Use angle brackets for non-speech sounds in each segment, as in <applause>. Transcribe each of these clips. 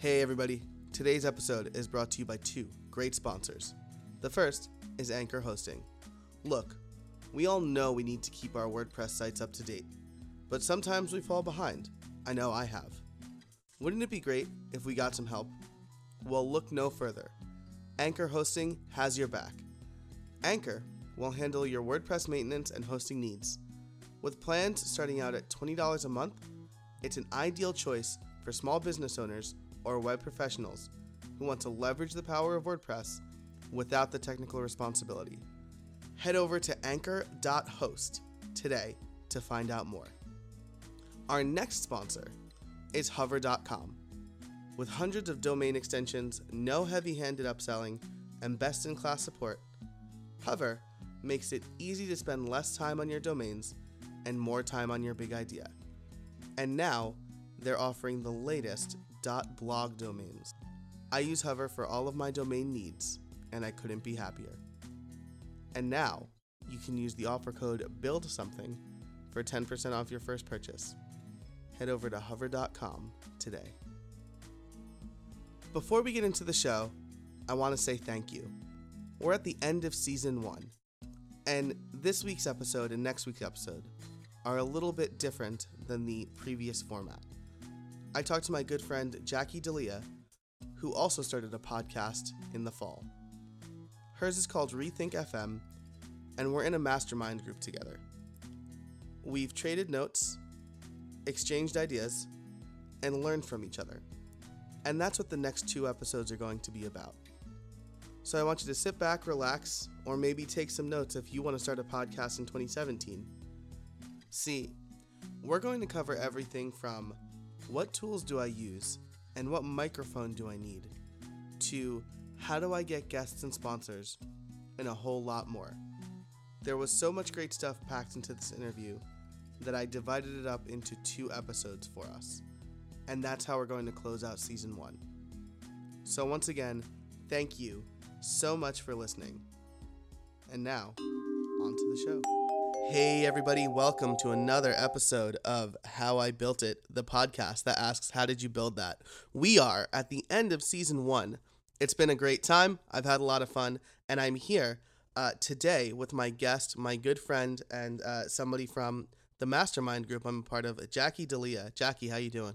Hey, everybody. Today's episode is brought to you by two great sponsors. The first is Anchor Hosting. Look, we all know we need to keep our WordPress sites up to date, but sometimes we fall behind. I know I have. Wouldn't it be great if we got some help? Well, look no further. Anchor Hosting has your back. Anchor will handle your WordPress maintenance and hosting needs. With plans starting out at $20 a month, it's an ideal choice for small business owners or web professionals who want to leverage the power of WordPress without the technical responsibility. Head over to anchor.host today to find out more. Our next sponsor is hover.com. With hundreds of domain extensions, no heavy handed upselling, and best in class support, Hover makes it easy to spend less time on your domains and more time on your big idea. And now they're offering the latest .blog domains. I use Hover for all of my domain needs, and I couldn't be happier. And now you can use the offer code BUILD something for 10% off your first purchase. Head over to hover.com today. Before we get into the show, I want to say thank you. We're at the end of season one, and this week's episode and next week's episode are a little bit different than the previous format. I talked to my good friend Jackie D'Elia, who also started a podcast in the fall. Hers is called Rethink FM, and we're in a mastermind group together. We've traded notes, exchanged ideas, and learned from each other. And that's what the next two episodes are going to be about. So I want you to sit back, relax, or maybe take some notes if you want to start a podcast in 2017. See, we're going to cover everything from what tools do I use and what microphone do I need to how do I get guests and sponsors and a whole lot more. There was so much great stuff packed into this interview that I divided it up into two episodes for us. And that's how we're going to close out season one. So, once again, thank you so much for listening. And now, on to the show. Hey, everybody, welcome to another episode of How I Built It, the podcast that asks, How did you build that? We are at the end of season one. It's been a great time. I've had a lot of fun, and I'm here uh, today with my guest, my good friend, and uh, somebody from the mastermind group I'm a part of, Jackie D'Elia. Jackie, how you doing?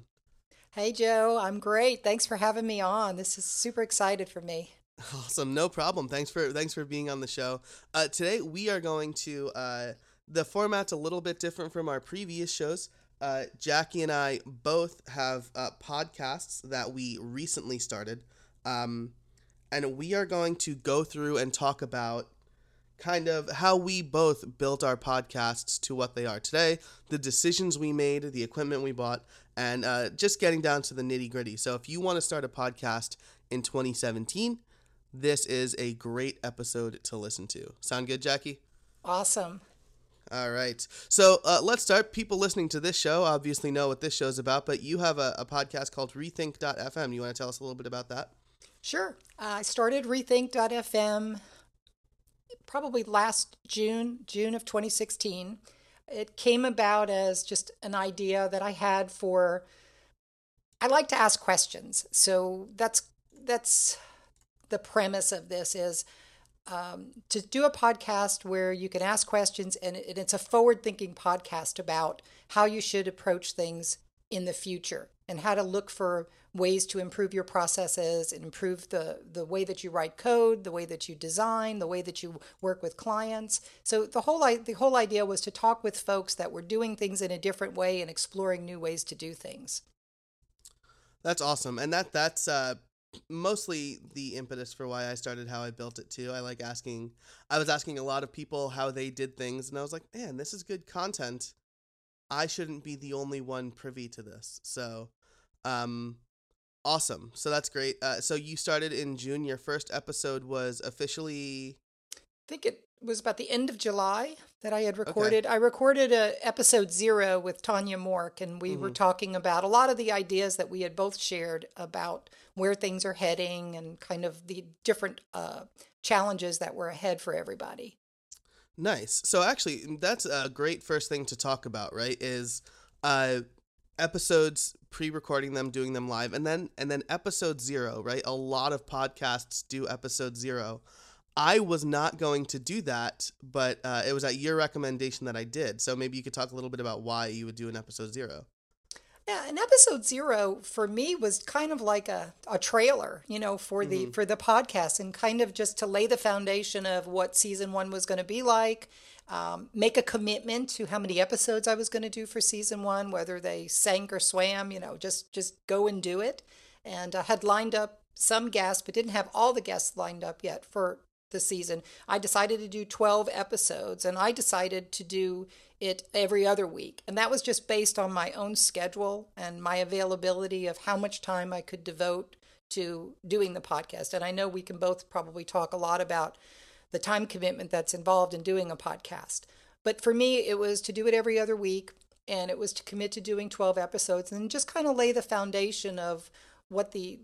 Hey, Joe. I'm great. Thanks for having me on. This is super excited for me. Awesome, no problem. Thanks for thanks for being on the show. Uh, today we are going to uh, the format's a little bit different from our previous shows. Uh, Jackie and I both have uh, podcasts that we recently started, um, and we are going to go through and talk about kind of how we both built our podcasts to what they are today, the decisions we made, the equipment we bought, and uh, just getting down to the nitty gritty. So if you want to start a podcast in 2017, this is a great episode to listen to. Sound good, Jackie? Awesome. All right. So uh, let's start. People listening to this show obviously know what this show is about, but you have a, a podcast called Rethink.fm. You want to tell us a little bit about that? Sure. Uh, I started Rethink.fm probably last June, June of 2016. It came about as just an idea that I had for I like to ask questions. So that's that's the premise of this is um, to do a podcast where you can ask questions and it's a forward thinking podcast about how you should approach things in the future and how to look for ways to improve your processes and improve the, the way that you write code, the way that you design, the way that you work with clients. So the whole the whole idea was to talk with folks that were doing things in a different way and exploring new ways to do things. That's awesome, and that that's uh, mostly the impetus for why I started how I built it too. I like asking. I was asking a lot of people how they did things, and I was like, man, this is good content. I shouldn't be the only one privy to this. So, um, awesome. So that's great. Uh, so you started in June. Your first episode was officially. I think it was about the end of July that I had recorded. Okay. I recorded a episode zero with Tonya Mork, and we mm-hmm. were talking about a lot of the ideas that we had both shared about where things are heading and kind of the different uh, challenges that were ahead for everybody. Nice. So actually, that's a great first thing to talk about, right? Is uh, episodes pre-recording them doing them live and then and then episode 0 right a lot of podcasts do episode 0 i was not going to do that but uh, it was at your recommendation that i did so maybe you could talk a little bit about why you would do an episode 0 yeah, and episode zero for me was kind of like a, a trailer, you know, for the mm-hmm. for the podcast, and kind of just to lay the foundation of what season one was going to be like, um, make a commitment to how many episodes I was going to do for season one, whether they sank or swam, you know, just just go and do it. And I had lined up some guests, but didn't have all the guests lined up yet for the season. I decided to do 12 episodes, and I decided to do it every other week. And that was just based on my own schedule and my availability of how much time I could devote to doing the podcast. And I know we can both probably talk a lot about the time commitment that's involved in doing a podcast. But for me, it was to do it every other week and it was to commit to doing 12 episodes and just kind of lay the foundation of what the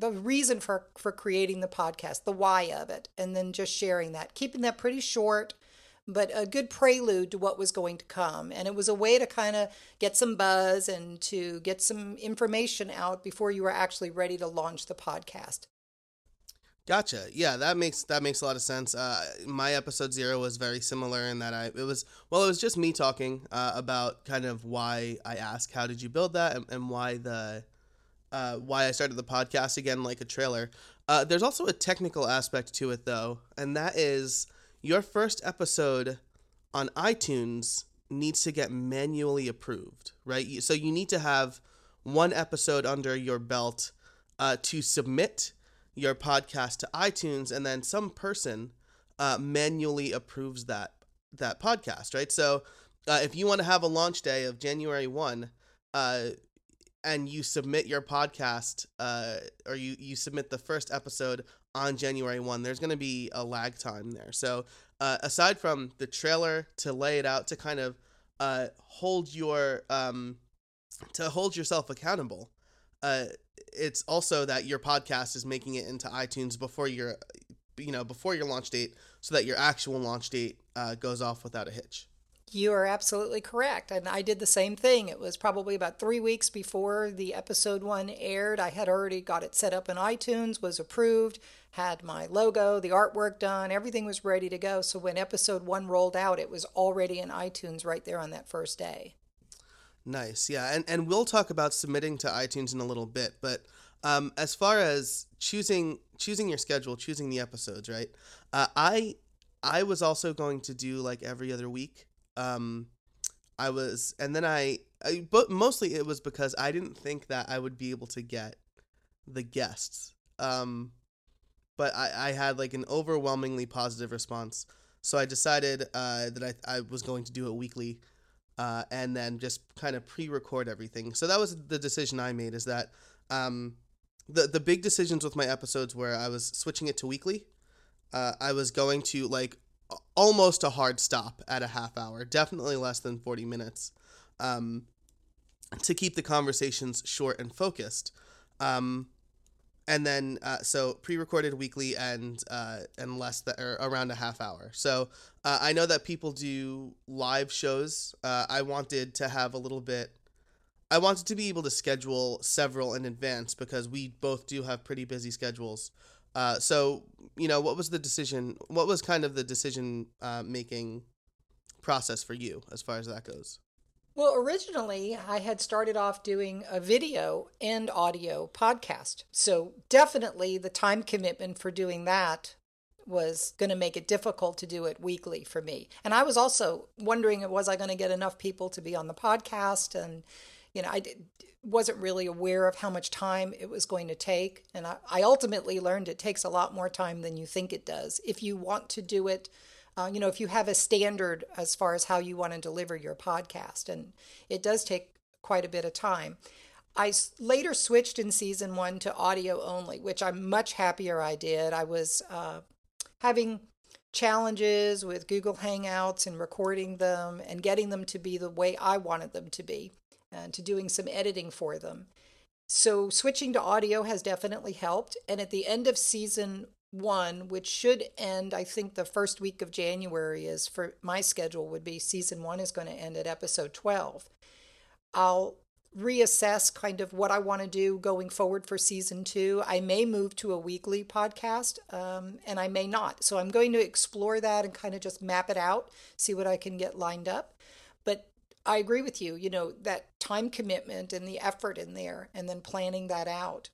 the reason for for creating the podcast, the why of it, and then just sharing that, keeping that pretty short but a good prelude to what was going to come. And it was a way to kind of get some buzz and to get some information out before you were actually ready to launch the podcast. Gotcha. Yeah, that makes that makes a lot of sense. Uh, my episode zero was very similar in that I it was well, it was just me talking uh, about kind of why I asked how did you build that and, and why the uh, why I started the podcast again like a trailer. Uh, there's also a technical aspect to it though, and that is your first episode on iTunes needs to get manually approved, right? So you need to have one episode under your belt uh, to submit your podcast to iTunes, and then some person uh, manually approves that that podcast, right? So uh, if you want to have a launch day of January one, uh, and you submit your podcast, uh, or you you submit the first episode on January 1. There's going to be a lag time there. So, uh, aside from the trailer to lay it out to kind of uh, hold your um, to hold yourself accountable, uh, it's also that your podcast is making it into iTunes before your you know before your launch date, so that your actual launch date uh, goes off without a hitch. You are absolutely correct. And I did the same thing. It was probably about three weeks before the episode one aired. I had already got it set up in iTunes, was approved, had my logo, the artwork done, everything was ready to go. So when episode one rolled out, it was already in iTunes right there on that first day. Nice. Yeah. And, and we'll talk about submitting to iTunes in a little bit. But um, as far as choosing choosing your schedule, choosing the episodes, right? Uh, I I was also going to do like every other week um, I was, and then I, I, but mostly it was because I didn't think that I would be able to get the guests. Um, but I, I had like an overwhelmingly positive response. So I decided uh, that I, I was going to do it weekly uh, and then just kind of pre record everything. So that was the decision I made is that um, the, the big decisions with my episodes where I was switching it to weekly. Uh, I was going to like almost a hard stop at a half hour, definitely less than 40 minutes, um, to keep the conversations short and focused. Um, and then uh, so pre-recorded weekly and uh, and less than or around a half hour. So uh, I know that people do live shows. Uh, I wanted to have a little bit. I wanted to be able to schedule several in advance because we both do have pretty busy schedules. Uh, so you know, what was the decision? What was kind of the decision uh, making process for you as far as that goes? Well, originally I had started off doing a video and audio podcast. So definitely the time commitment for doing that was going to make it difficult to do it weekly for me. And I was also wondering was I going to get enough people to be on the podcast and you know, I did, wasn't really aware of how much time it was going to take. And I, I, ultimately learned it takes a lot more time than you think it does. If you want to do it, uh, you know, if you have a standard as far as how you want to deliver your podcast, and it does take quite a bit of time. I later switched in season one to audio only, which I'm much happier I did. I was uh, having challenges with Google Hangouts and recording them and getting them to be the way I wanted them to be and to doing some editing for them. So switching to audio has definitely helped. And at the end of season one, which should end, I think the first week of January is for my schedule would be season one is going to end at episode 12. I'll reassess kind of what I want to do going forward for season two. I may move to a weekly podcast um, and I may not. So I'm going to explore that and kind of just map it out, see what I can get lined up. I agree with you, you know, that time commitment and the effort in there and then planning that out.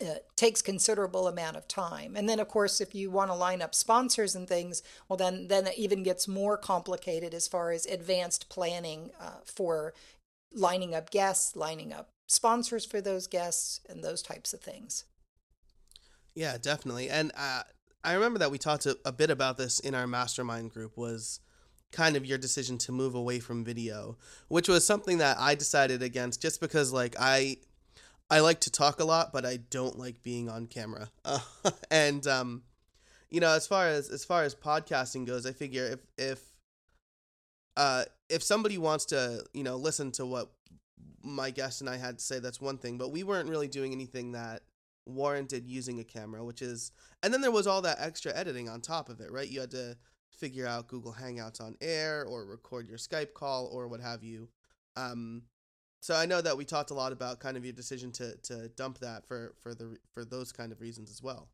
It takes considerable amount of time and then of course if you want to line up sponsors and things well then then it even gets more complicated as far as advanced planning uh, for lining up guests, lining up sponsors for those guests, and those types of things. Yeah, definitely. And uh, I remember that we talked a, a bit about this in our mastermind group. Was kind of your decision to move away from video, which was something that I decided against just because like I I like to talk a lot, but I don't like being on camera. Uh, <laughs> and um you know, as far as as far as podcasting goes, I figure if if uh, if somebody wants to, you know, listen to what my guest and I had to say, that's one thing. But we weren't really doing anything that warranted using a camera, which is, and then there was all that extra editing on top of it, right? You had to figure out Google Hangouts on air or record your Skype call or what have you. Um, so I know that we talked a lot about kind of your decision to to dump that for for the for those kind of reasons as well.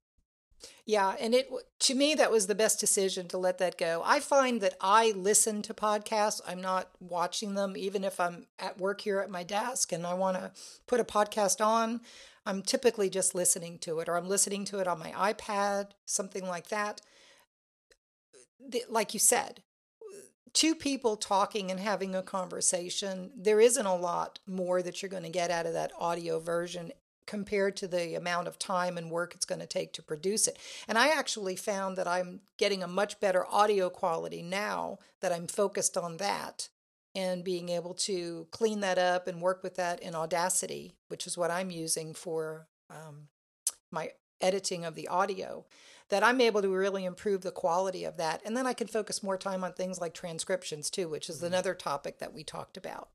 Yeah, and it to me that was the best decision to let that go. I find that I listen to podcasts. I'm not watching them even if I'm at work here at my desk and I want to put a podcast on. I'm typically just listening to it or I'm listening to it on my iPad, something like that. Like you said, two people talking and having a conversation, there isn't a lot more that you're going to get out of that audio version compared to the amount of time and work it's going to take to produce it. And I actually found that I'm getting a much better audio quality now that I'm focused on that and being able to clean that up and work with that in Audacity, which is what I'm using for um, my editing of the audio, that I'm able to really improve the quality of that. And then I can focus more time on things like transcriptions too, which is mm-hmm. another topic that we talked about.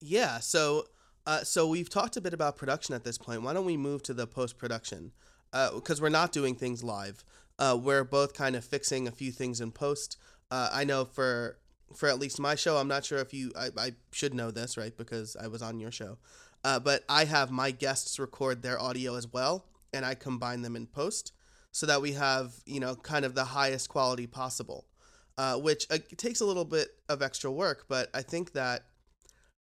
Yeah. So, uh, so we've talked a bit about production at this point. Why don't we move to the post production? Because uh, we're not doing things live. Uh, we're both kind of fixing a few things in post. Uh, I know for for at least my show, I'm not sure if you. I, I should know this, right? Because I was on your show. Uh, but I have my guests record their audio as well, and I combine them in post so that we have you know kind of the highest quality possible. Uh, which takes a little bit of extra work, but I think that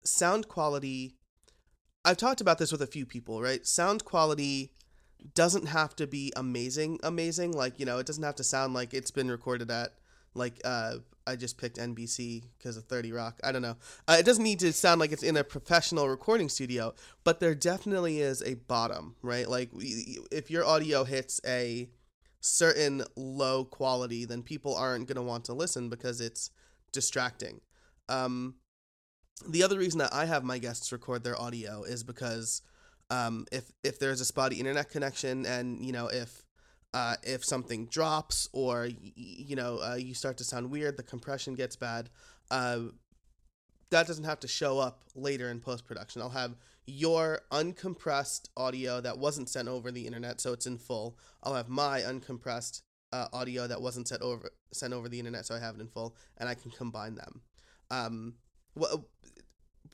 sound quality I've talked about this with a few people, right? Sound quality doesn't have to be amazing, amazing. Like, you know, it doesn't have to sound like it's been recorded at, like, uh, I just picked NBC because of 30 Rock. I don't know. Uh, it doesn't need to sound like it's in a professional recording studio, but there definitely is a bottom, right? Like, if your audio hits a certain low quality, then people aren't going to want to listen because it's distracting. Um, the other reason that I have my guests record their audio is because um, if if there's a spotty internet connection and you know if uh, if something drops or you know uh, you start to sound weird, the compression gets bad. Uh, that doesn't have to show up later in post production. I'll have your uncompressed audio that wasn't sent over the internet, so it's in full. I'll have my uncompressed uh, audio that wasn't sent over sent over the internet, so I have it in full, and I can combine them. Um, what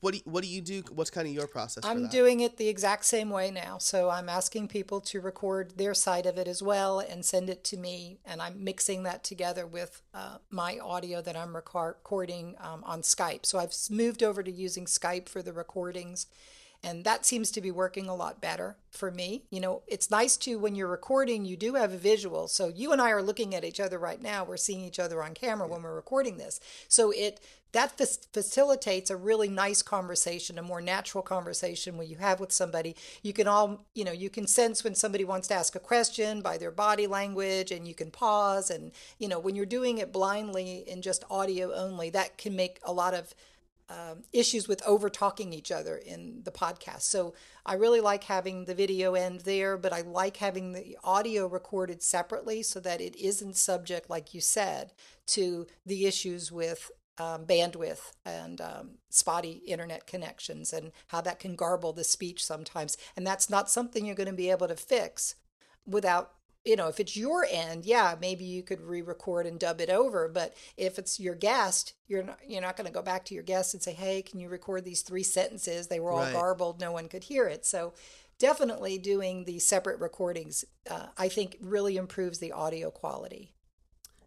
what do you, what do you do? What's kind of your process? I'm doing it the exact same way now. So I'm asking people to record their side of it as well and send it to me, and I'm mixing that together with uh, my audio that I'm recording um, on Skype. So I've moved over to using Skype for the recordings. And that seems to be working a lot better for me. You know, it's nice to when you're recording, you do have a visual. So you and I are looking at each other right now. We're seeing each other on camera when we're recording this. So it that facilitates a really nice conversation, a more natural conversation when you have with somebody. You can all, you know, you can sense when somebody wants to ask a question by their body language and you can pause. And, you know, when you're doing it blindly in just audio only, that can make a lot of um, issues with over talking each other in the podcast. So I really like having the video end there, but I like having the audio recorded separately so that it isn't subject, like you said, to the issues with um, bandwidth and um, spotty internet connections and how that can garble the speech sometimes. And that's not something you're going to be able to fix without you know, if it's your end, yeah, maybe you could re-record and dub it over. But if it's your guest, you're not you're not going to go back to your guest and say, "Hey, can you record these three sentences? They were all Right. garbled. No one could hear it." So, definitely doing the separate recordings, uh, I think, really improves the audio quality.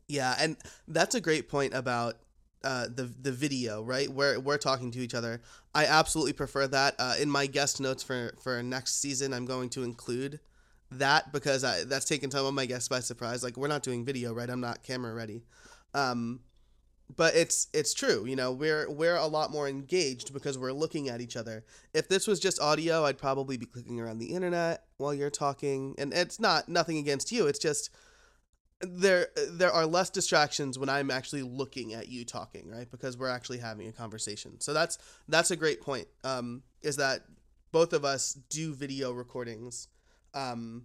Yeah, and that's a great point about uh, the the video, right? Where we're talking to each other. I absolutely prefer that. Uh, in my guest notes for for next season, I'm going to include that because I, that's taken some of my guests by surprise. Like we're not doing video, right? I'm not camera ready. Um, but it's it's true. You know, we're we're a lot more engaged because we're looking at each other. If this was just audio, I'd probably be clicking around the internet while you're talking, and it's not nothing against you. It's just there there are less distractions when I'm actually looking at you talking, right? Because we're actually having a conversation. So that's that's a great point. Um, is that both of us do video recordings, um,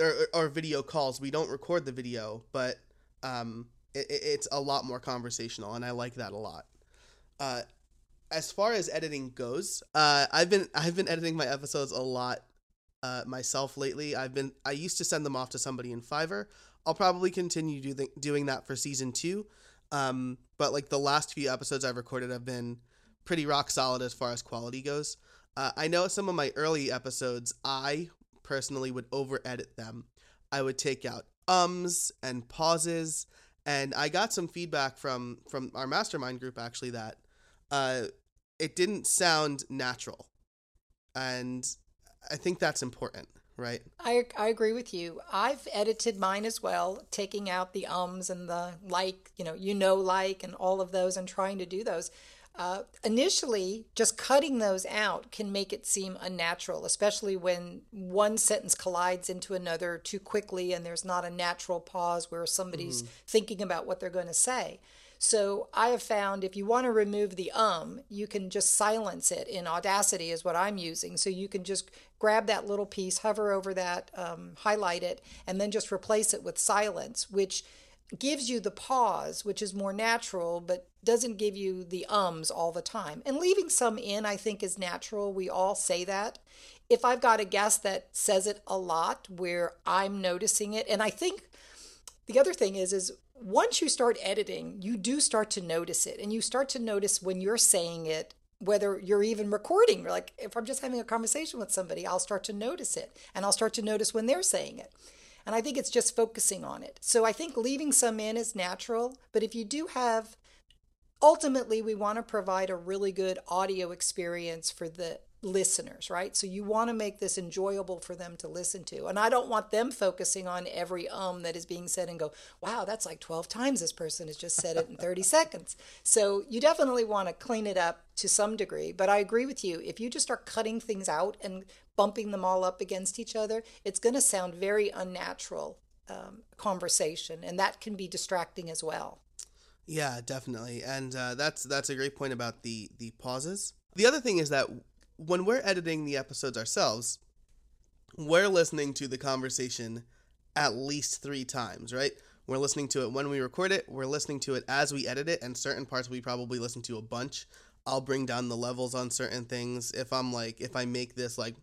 or, or video calls. We don't record the video, but um, it, it- it's a lot more conversational, and I like that a lot. Uh, as far as editing goes, uh, I've been I've been editing my episodes a lot uh, myself lately. I've been I used to send them off to somebody in Fiverr. I'll probably continue do doing that for season two. Um, but like the last few episodes I've recorded have been pretty rock solid as far as quality goes. Uh, I know some of my early episodes, I personally would over edit them. I would take out ums and pauses, and I got some feedback from from our mastermind group actually that uh, it didn't sound natural, and I think that's important, right? I, I agree with you. I've edited mine as well, taking out the ums and the like, you know, you know, like, and all of those and trying to do those. Uh, initially, just cutting those out can make it seem unnatural, especially when one sentence collides into another too quickly and there's not a natural pause where somebody's thinking about what they're going to say. So I have found if you want to remove the um, you can just silence it in Audacity is what I'm using. So you can just grab that little piece, hover over that, um, highlight it, and then just replace it with silence, which gives you the pause, which is more natural, but doesn't give you the ums all the time. And leaving some in, I think, is natural. We all say that. If I've got a guest that says it a lot where I'm noticing it, and I think the other thing is is once you start editing you do start to notice it and you start to notice when you're saying it whether you're even recording. Like if i'm just having a conversation with somebody i'll start to notice it and i'll start to notice when they're saying it. And i think it's just focusing on it. So i think leaving some in is natural but if you do have ultimately we want to provide a really good audio experience for the listeners right? So you want to make this enjoyable for them to listen to. And i don't want them focusing on every um that is being said and go wow that's like 12 times this person has just said it in 30 <laughs> seconds. So you definitely want to clean it up to some degree but i agree with you. If you just start cutting things out and bumping them all up against each other it's going to sound very unnatural um, conversation and that can be distracting as well. Yeah, definitely, and uh, that's that's a great point about the the pauses. The other thing is that when we're editing the episodes ourselves, we're listening to the conversation at least three times, right? We're listening to it when we record it. We're listening to it as we edit it, and certain parts we probably listen to a bunch. I'll bring down the levels on certain things. If I'm like, if I make this like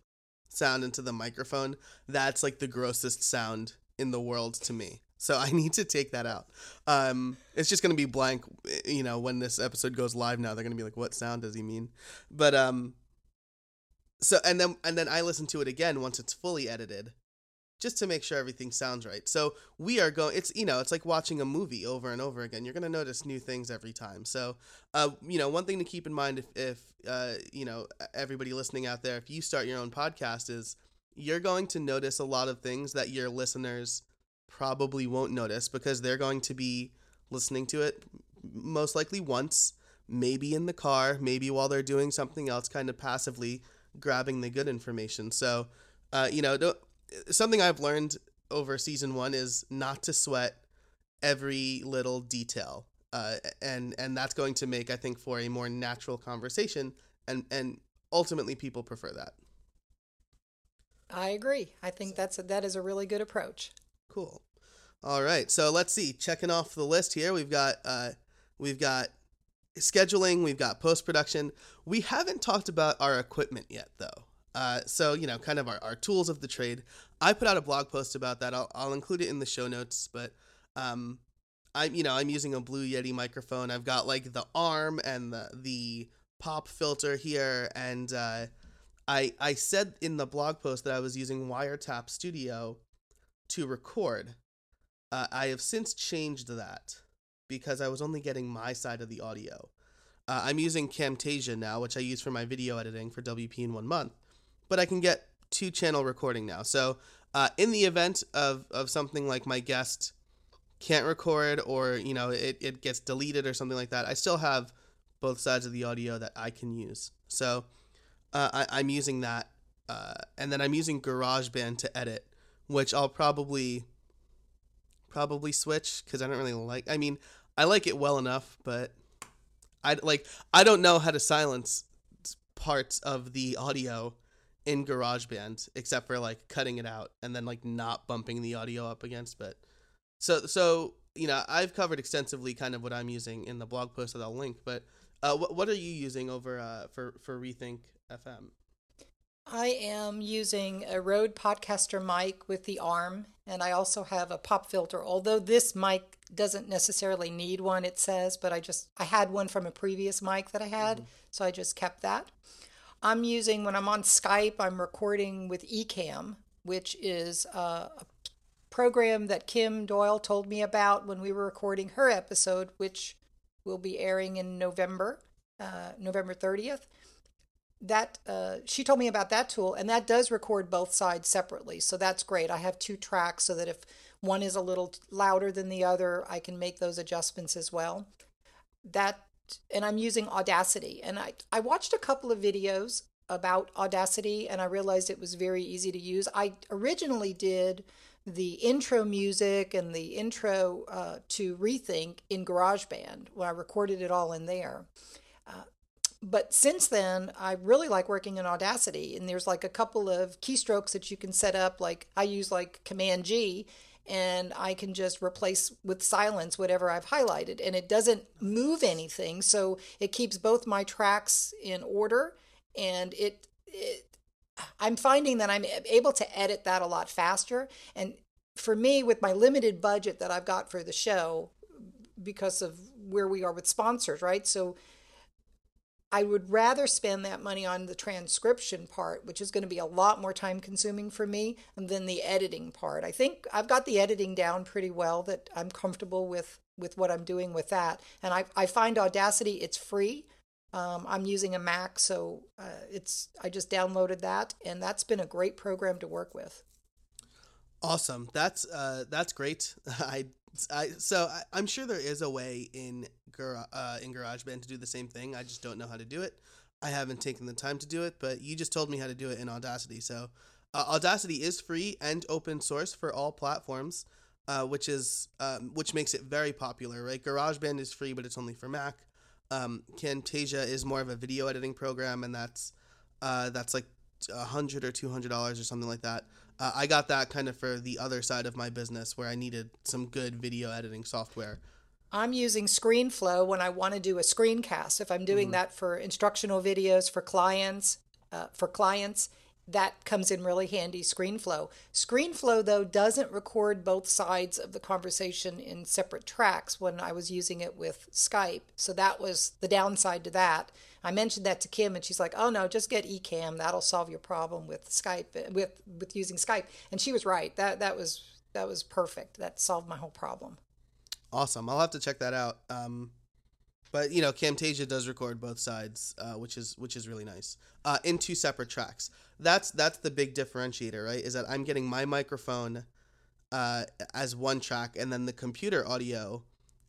sound into the microphone, that's like the grossest sound in the world to me. So I <laughs> need to take that out. Um, it's just gonna be blank, you know, when this episode goes live. Now they're gonna be like, "What sound does he mean?" But um, so and then and then I listen to it again once it's fully edited, just to make sure everything sounds right. So we are going. It's you know, it's like watching a movie over and over again. You're gonna notice new things every time. So, uh, you know, one thing to keep in mind if if uh, you know, everybody listening out there, if you start your own podcast, is you're going to notice a lot of things that your listeners probably won't notice because they're going to be listening to it most likely once, maybe in the car, maybe while they're doing something else, kind of passively grabbing the good information. So, uh, you know, don't, something I've learned over season one is not to sweat every little detail, uh, and and that's going to make I think for a more natural conversation, and and ultimately people prefer that. i agree i think that's a, that is a really good approach Cool. All right, so let's see. Checking off the list here, we've got uh, we've got scheduling, we've got post production. We haven't talked about our equipment yet, though. Uh, so you know, kind of our, our tools of the trade. I put out a blog post about that. I'll, I'll include it in the show notes. But um, I'm you know I'm using a Blue Yeti microphone. I've got like the arm and the the pop filter here, and uh, I I said in the blog post that I was using Wiretap Studio to record. Uh, I have since changed that because I was only getting my side of the audio. Uh, I'm using Camtasia now, which I use for my video editing for WP in one month, but I can get two channel recording now. So, uh, in the event of, of something like my guest can't record or you know it, it gets deleted or something like that, I still have both sides of the audio that I can use. So, uh, I, I'm using that, uh, and then I'm using GarageBand to edit, which I'll probably probably switch because I don't really like. I mean, I like it well enough, but I like I don't know how to silence parts of the audio in GarageBand except for like cutting it out and then like not bumping the audio up against. But so so you know I've covered extensively kind of what I'm using in the blog post that I'll link. But uh, what what are you using over uh, for for Rethink FM? I am using a Rode Podcaster mic with the arm, and I also have a pop filter. Although this mic doesn't necessarily need one, it says, but I just I had one from a previous mic that I had, mm-hmm. so I just kept that. I'm using when I'm on Skype, I'm recording with Ecamm, which is a program that Kim Doyle told me about when we were recording her episode, which will be airing in November, uh, November 30th that uh, she told me about that tool and that does record both sides separately so that's great i have two tracks so that if one is a little louder than the other. I can make those adjustments as well. That and i'm using audacity. And i i watched a couple of videos about audacity and i realized it was very easy to use. I originally did the intro music and the intro uh, to rethink in garageband when i recorded it all in there. Uh, but since then, I really like working in Audacity, and there's like a couple of keystrokes that you can set up. Like I use like Command G, and I can just replace with silence whatever I've highlighted, and it doesn't move anything, so it keeps both my tracks in order, and it, it I'm finding that I'm able to edit that a lot faster, and for me, with my limited budget that I've got for the show, because of where we are with sponsors, right? So I would rather spend that money on the transcription part, which is going to be a lot more time consuming for me than the editing part. I think I've got the editing down pretty well that I'm comfortable with with what I'm doing with that. And I, I find Audacity, it's free. Um, I'm using a Mac, so uh, it's I just downloaded that, and that's been a great program to work with. Awesome. That's uh, that's great. <laughs> I I, so I, am sure there is a way in Gar- uh, in GarageBand to do the same thing. I just don't know how to do it. I haven't taken the time to do it, but you just told me how to do it in Audacity. So uh, Audacity is free and open source for all platforms, uh, which is um, which makes it very popular. Right? GarageBand is free, but it's only for Mac. Um, Camtasia is more of a video editing program, and that's uh, that's like a hundred or two hundred dollars or something like that. Uh, I got that kind of for the other side of my business where I needed some good video editing software. I'm using ScreenFlow when I want to do a screencast. If I'm doing mm-hmm. that for instructional videos for clients, uh, for clients, that comes in really handy ScreenFlow. ScreenFlow though doesn't record both sides of the conversation in separate tracks when I was using it with Skype. So that was the downside to that. I mentioned that to Kim, and she's like, "Oh no, just get Ecamm. That'll solve your problem with Skype with with using Skype." And she was right. That that was that was perfect. That solved my whole problem. Awesome. I'll have to check that out. Um, but you know, Camtasia does record both sides, uh, which is which is really nice. Uh, in two separate tracks. That's that's the big differentiator, right? Is that I'm getting my microphone uh, as one track, and then the computer audio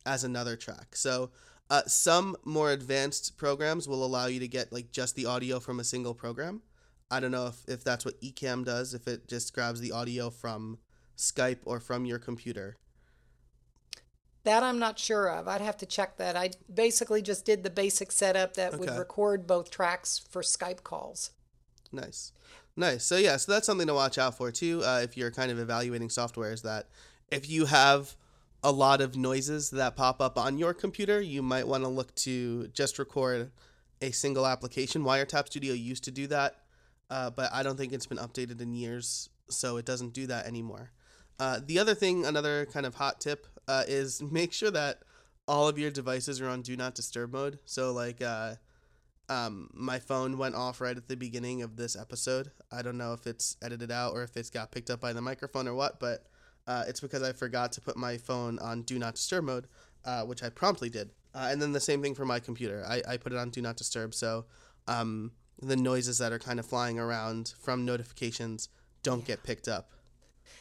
as another track. So uh, some more advanced programs will allow you to get like just the audio from a single program. I don't know if, if that's what Ecamm does, if it just grabs the audio from Skype or from your computer. That I'm not sure of. I'd have to check that. I basically just did the basic setup that okay. would record both tracks for Skype calls. Nice. Nice. So, yeah, so that's something to watch out for too uh, if you're kind of evaluating software is that if you have a lot of noises that pop up on your computer, you might want to look to just record a single application. Wiretap Studio used to do that. uh, but I don't think it's been updated in years, so it doesn't do that anymore. Uh, the other thing, another kind of hot tip, uh, is <laughs> make sure that all of your devices are on do not disturb mode. So like, uh, um, my phone went off right at the beginning of this episode. I don't know if it's edited out or if it's got picked up by the microphone or what, but uh, it's because I forgot to put my phone on do not disturb mode, uh, which I promptly did. Uh, and then the same thing for my computer. I, I put it on do not disturb, so um, the noises that are kind of flying around from notifications don't get picked up.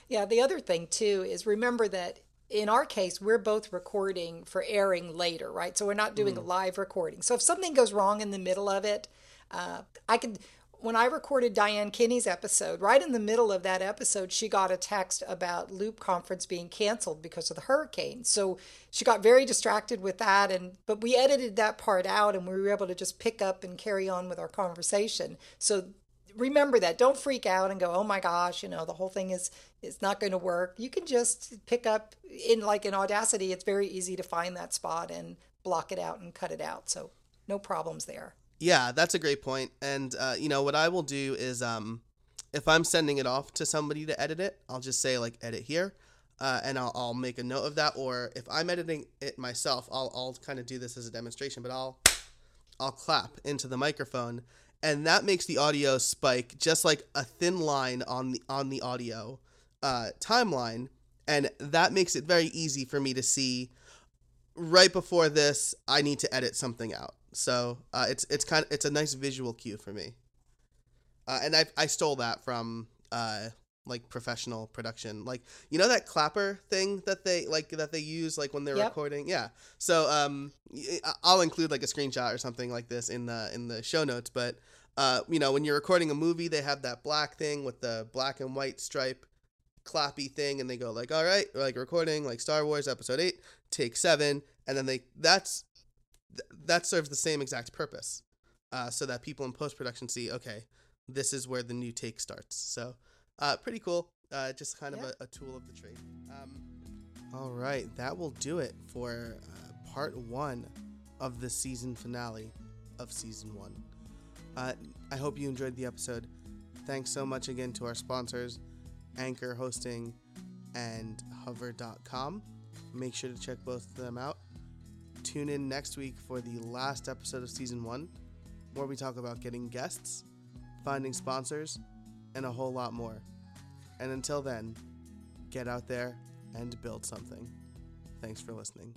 Yeah, the other thing too is remember that in our case, we're both recording for airing later, right? So we're not doing a live recording. So if something goes wrong in the middle of it, uh, I could. When I recorded Diane Kinney's episode, right in the middle of that episode, she got a text about Loop Conference being canceled because of the hurricane. So she got very distracted with that, and but we edited that part out, and we were able to just pick up and carry on with our conversation. So remember that don't freak out and go oh my gosh you know the whole thing is is not going to work you can just pick up in like in audacity it's very easy to find that spot and block it out and cut it out so no problems there Yeah, that's a great point. And uh, you know what I will do is, um, if I'm sending it off to somebody to edit it, I'll just say like edit here, uh, and I'll, I'll make a note of that. Or if I'm editing it myself, I'll I'll kind of do this as a demonstration, but I'll I'll clap into the microphone, and that makes the audio spike just like a thin line on the on the audio uh, timeline, and that makes it very easy for me to see right before this I need to edit something out. So uh, it's it's kind of it's a nice visual cue for me. Uh, and I I stole that from uh, like professional production, like you know that clapper thing that they like that they use like when they're Yep. recording. Yeah. So um, I'll include like a screenshot or something like this in the in the show notes. But uh, you know when you're recording a movie, they have that black thing with the black and white stripe clappy thing and they go like all right like recording like star wars episode 8 take 7 and then they that's th- that serves the same exact purpose uh, so that people in post-production see okay this is where the new take starts so uh, pretty cool uh, just kind of Yeah. a, a tool of the trade um, all right that will do it for uh, part one of the season finale of season one uh, i hope you enjoyed the episode thanks so much again to our sponsors Anchor Hosting, and Hover.com. Make sure to check both of them out. Tune in next week for the last episode of season one, where we talk about getting guests, finding sponsors, and a whole lot more. And until then, get out there and build something. Thanks for listening.